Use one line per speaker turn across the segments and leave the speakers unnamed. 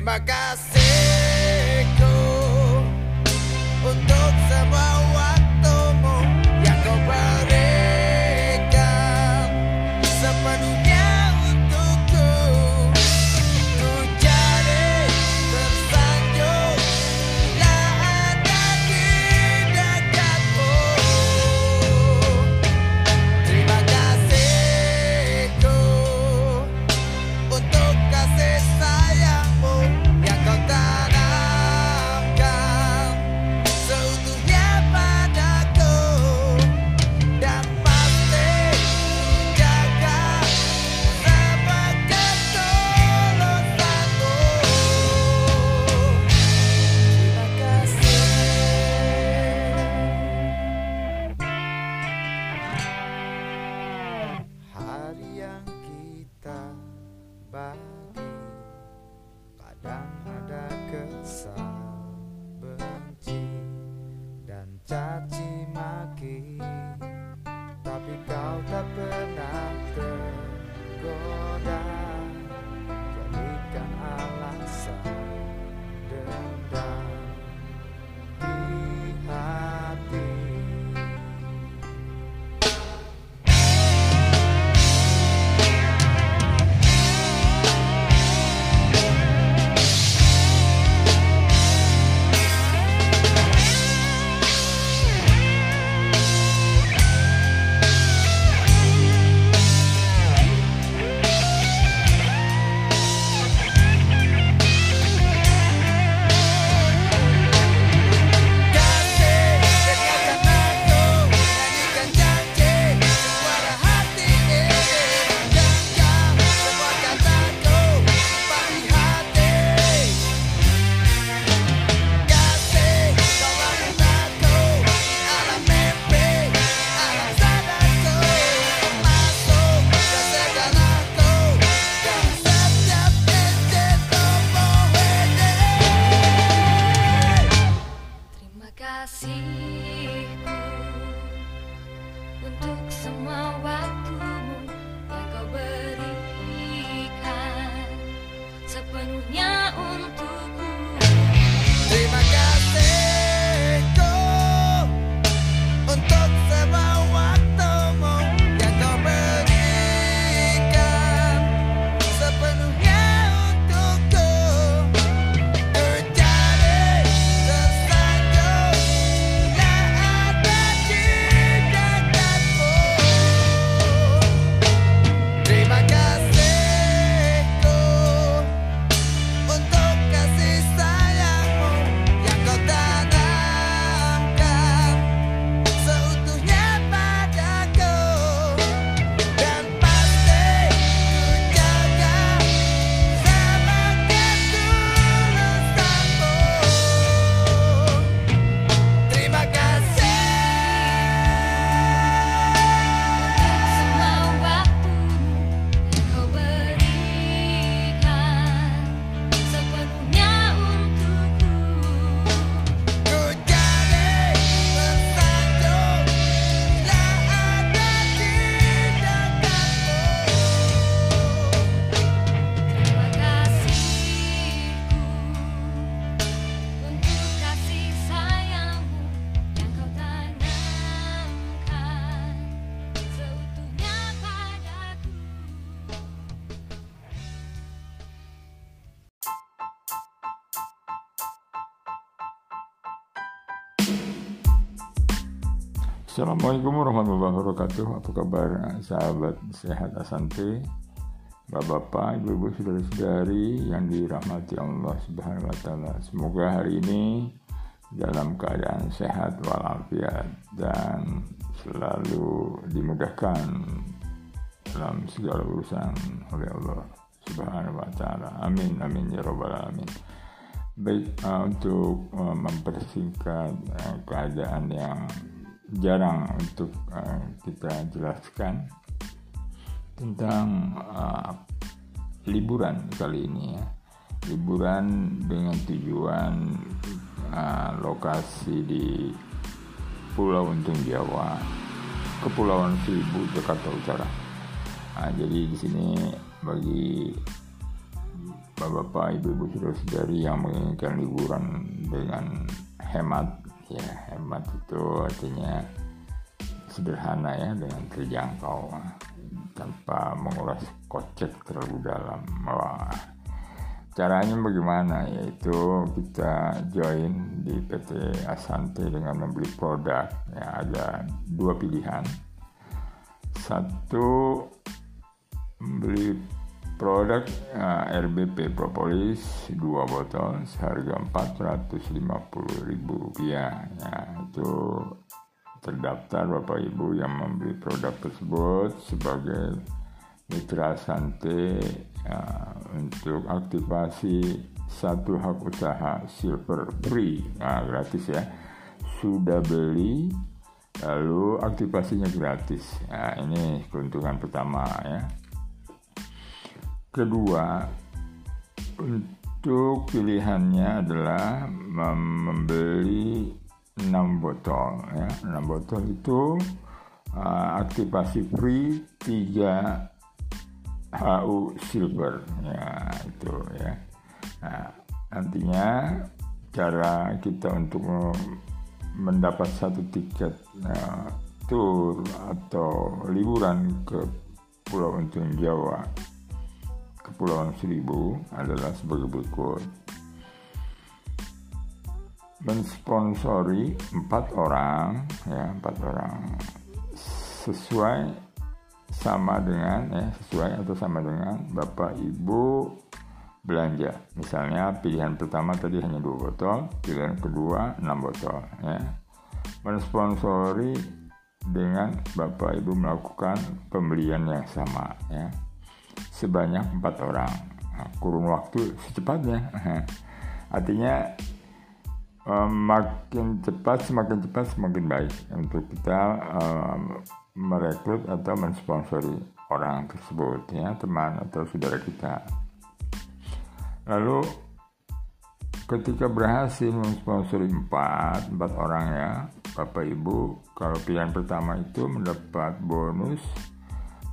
Terima kasihku
Assalamualaikum warahmatullahi wabarakatuh. Apa kabar sahabat sehat Asante? Bapak-bapak, ibu-ibu, saudara-saudari yang dirahmati Allah Subhanahu wa taala. Semoga hari ini dalam keadaan sehat walafiat dan selalu dimudahkan dalam segala urusan oleh Allah Subhanahu wa taala. Amin amin ya rabbal alamin. Baik uh, untuk uh, mempersingkat uh, keadaan yang jarang untuk uh, kita jelaskan tentang uh, liburan kali ini ya. Liburan dengan tujuan uh, lokasi di Pulau Untung Jawa, Kepulauan Seribu, Jakarta Utara. Nah, jadi di sini bagi bapak-bapak ibu-ibu saudara-saudari yang menginginkan liburan dengan hemat ya hemat itu artinya sederhana ya dengan terjangkau tanpa menguras kocek terlalu dalam. Wah. Caranya bagaimana? Yaitu kita join di PT Asante dengan membeli produk. Ya ada dua pilihan. Satu membeli produk uh, RBP Propolis dua botol seharga 450.000 rupiah. Ya itu terdaftar Bapak Ibu yang membeli produk tersebut sebagai mitra Sante uh, untuk aktivasi satu hak usaha silver free. Nah, gratis ya. Sudah beli lalu aktivasinya gratis. Nah, ini keuntungan pertama ya kedua untuk pilihannya adalah membeli 6 botol ya. 6 botol itu uh, aktivasi free 3 HU silver ya itu ya. Nah, nantinya cara kita untuk mendapat satu tiket uh, tour atau liburan ke Pulau Untung Jawa Kepulauan Seribu adalah sebagai berikut. Mensponsori empat orang ya empat orang. Sesuai sama dengan ya sesuai atau sama dengan bapak ibu belanja. Misalnya pilihan pertama tadi hanya dua botol pilihan kedua enam botol ya. Mensponsori dengan bapak ibu melakukan pembelian yang sama ya sebanyak empat orang. Nah, kurun waktu secepatnya. Artinya um, makin cepat semakin cepat semakin baik untuk kita um, merekrut atau mensponsori orang tersebut ya teman atau saudara kita. Lalu ketika berhasil mensponsori empat empat orang ya bapak ibu kalau pilihan pertama itu mendapat bonus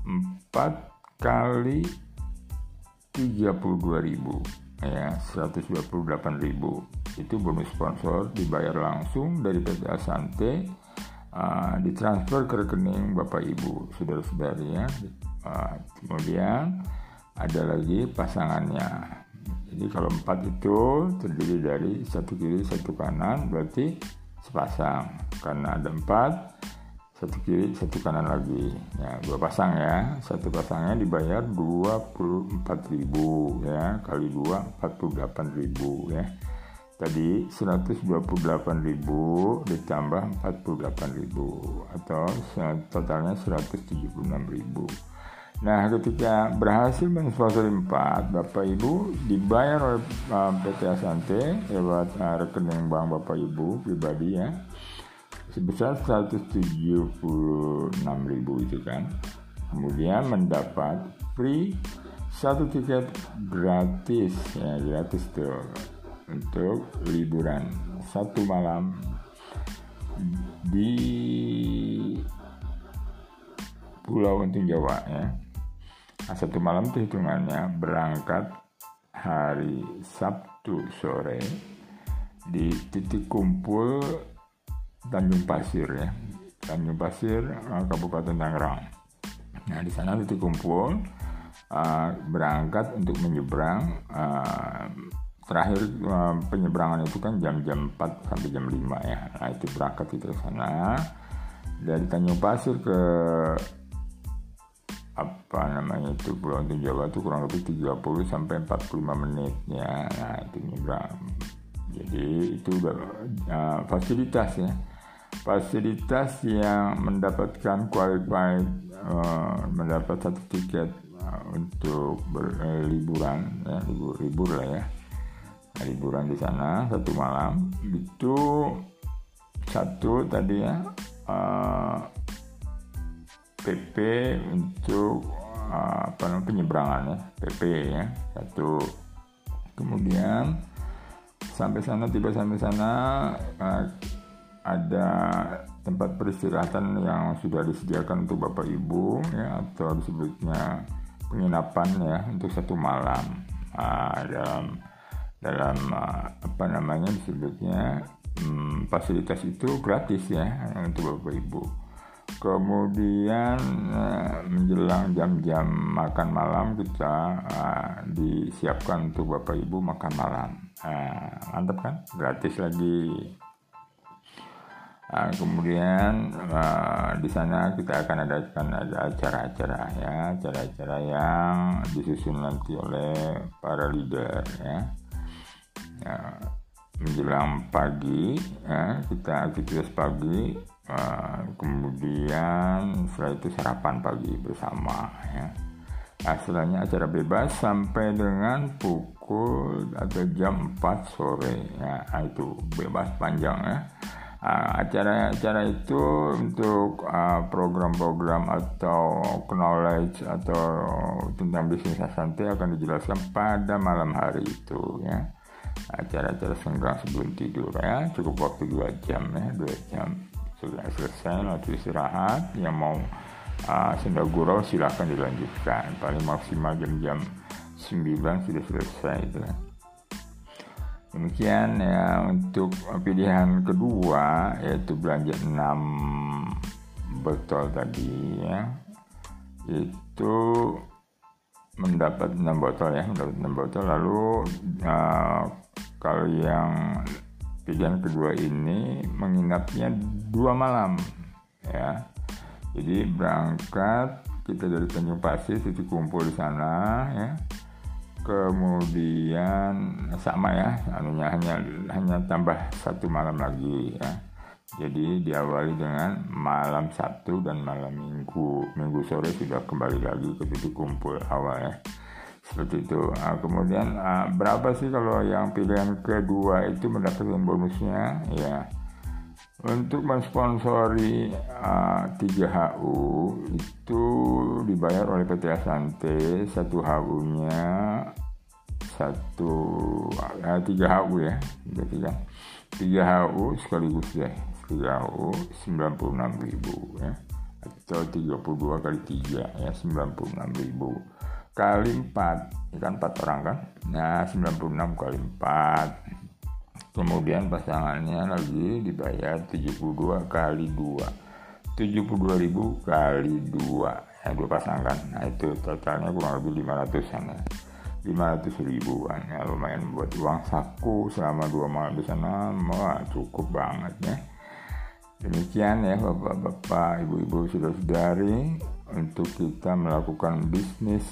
empat kali 32.000 ya 128.000 itu bonus sponsor dibayar langsung dari PT Asante uh, ditransfer ke rekening Bapak Ibu saudara-saudari ya. Uh, kemudian ada lagi pasangannya. Jadi kalau empat itu terdiri dari satu kiri satu kanan berarti sepasang. Karena ada empat satu kiri satu kanan lagi. Ya dua pasang ya. Satu pasangnya dibayar 24.000 ya. Kali dua 48.000 ya. Tadi 128.000 ditambah 48.000 atau totalnya 176.000 Nah, ketika berhasil mensponsori 4, Bapak Ibu dibayar oleh uh, PT Asante lewat uh, rekening bank Bapak Ibu pribadi ya sebesar 176.000 itu kan. Kemudian mendapat free satu tiket gratis ya gratis tuh untuk liburan. Satu malam di Pulau Untung Jawa ya. Nah, satu malam itu hitungannya berangkat hari Sabtu sore di titik kumpul Tanjung Pasir ya. Tanjung Pasir uh, Kabupaten Tangerang. Nah di sana titik kumpul uh, berangkat untuk menyeberang uh, terakhir uh, penyeberangan itu kan jam-jam 4 sampai jam 5 ya. Nah itu berangkat ke sana. Dari Tanjung Pasir ke apa namanya itu Pulau Untung Jawa itu kurang lebih 30 sampai 45 menit ya nah itu nyebrang. Jadi itu udah uh, fasilitas ya fasilitas yang mendapatkan qualified uh, mendapat satu tiket uh, untuk berliburan ya libur libur lah ya. Liburan di sana satu malam. Itu satu tadi ya uh, PP untuk uh, apa namanya penyeberangan ya PP ya satu. Kemudian sampai sana tiba sampai sana uh, ada tempat peristirahatan yang sudah disediakan untuk bapak ibu ya atau disebutnya penginapan ya untuk satu malam. Ah, dalam dalam ah, apa namanya disebutnya hmm, fasilitas itu gratis ya untuk bapak ibu. Kemudian eh, menjelang jam-jam makan malam kita ah, disiapkan untuk bapak ibu makan malam. Ah, mantap kan? Gratis lagi Nah, kemudian eh, di sana kita akan adakan ada acara-acara ya, acara-acara yang disusun nanti oleh para leader ya. Ya, menjelang pagi ya, kita aktivitas pagi, eh, kemudian setelah itu sarapan pagi bersama ya. Nah, setelahnya acara bebas sampai dengan pukul atau jam 4 sore ya, Nah, itu bebas panjang ya. Ah, acara-acara itu untuk ah, program-program atau knowledge atau tentang bisnis asante akan dijelaskan pada malam hari itu ya. Acara-acara senggang sebelum tidur ya. Cukup waktu dua jam ya. Dua jam sudah selesai waktu istirahat. Yang mau uh, senda gurau silahkan dilanjutkan. Paling maksimal jam-jam 9 sudah selesai itu kan Demikian ya untuk pilihan kedua yaitu belanja 6 botol tadi ya. Itu mendapat 6 botol ya, mendapat 6 botol lalu uh, kalau yang pilihan kedua ini menginapnya dua malam ya. Jadi berangkat kita dari Tanjung Pasir titik kumpul di sana ya kemudian sama ya anunya hanya hanya tambah satu malam lagi ya. Jadi diawali dengan malam Sabtu dan malam Minggu. Minggu sore sudah kembali lagi ke titik kumpul awal ya. Seperti itu. Nah, kemudian ah, berapa sih kalau yang pilihan kedua itu mendapatkan bonusnya? Ya untuk mensponsori uh, 3HU itu dibayar oleh PT Asante. Satu HU-nya satu uh, 3HU ya berarti kan. 3HU sekaligus deh 3HU 96.000 ya. Atau 32 kali 3 ya 96.000 kali 4 ini kan 4 orang kan? Nah 96 kali 4 kemudian pasangannya lagi dibayar 72 kali 2 72.000 kali 2 ya dua pasangan nah itu totalnya kurang lebih 500an ya. 500 ribuan. Ya lumayan buat uang saku selama dua malam di sana. Wah cukup banget ya. Demikian ya bapak-bapak ibu-ibu saudara-saudari untuk kita melakukan bisnis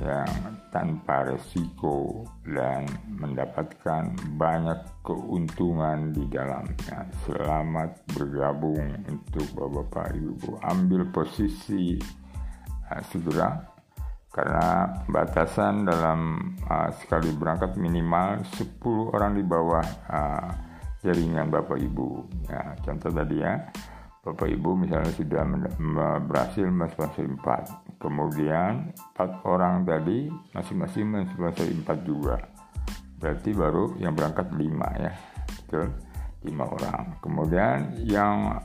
yang tanpa resiko dan mendapatkan banyak keuntungan di dalamnya. Selamat bergabung untuk Bapak Ibu. Ambil posisi uh, segera karena batasan dalam uh, sekali berangkat minimal 10 orang di bawah uh, jaringan Bapak Ibu. Ya, contoh tadi ya Bapak Ibu misalnya sudah berhasil mensponsori 4 kemudian 4 orang tadi masing-masing mensponsori 4 juga. Berarti baru yang berangkat 5 ya. Betul? 5 orang. Kemudian yang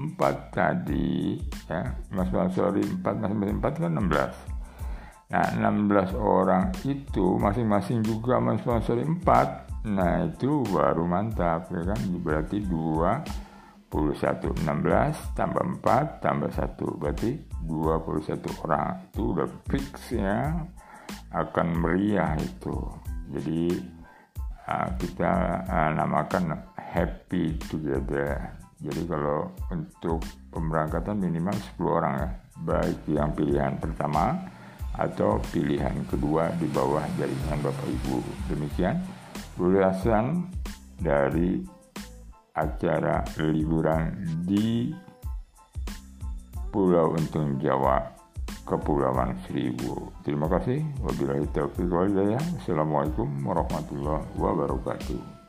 4 tadi ya mensponsori 4 masing-masing 4 kan 16 nah 16 orang itu masing-masing juga mensponsori 4 nah itu baru mantap ya kan? Berarti 2 21 16 tambah 4 tambah 1 berarti 21 orang. Itu udah fix ya. Akan meriah itu. Jadi uh, kita uh, namakan happy together. Jadi kalau untuk pemberangkatan minimal 10 orang ya. Baik yang pilihan pertama atau pilihan kedua di bawah jaringan Bapak Ibu. Demikian ulasan dari acara liburan di Pulau Untung Jawa, Kepulauan Seribu. Terima kasih. Wabillahi taufiq wal hidayah. Assalamualaikum warahmatullahi wabarakatuh.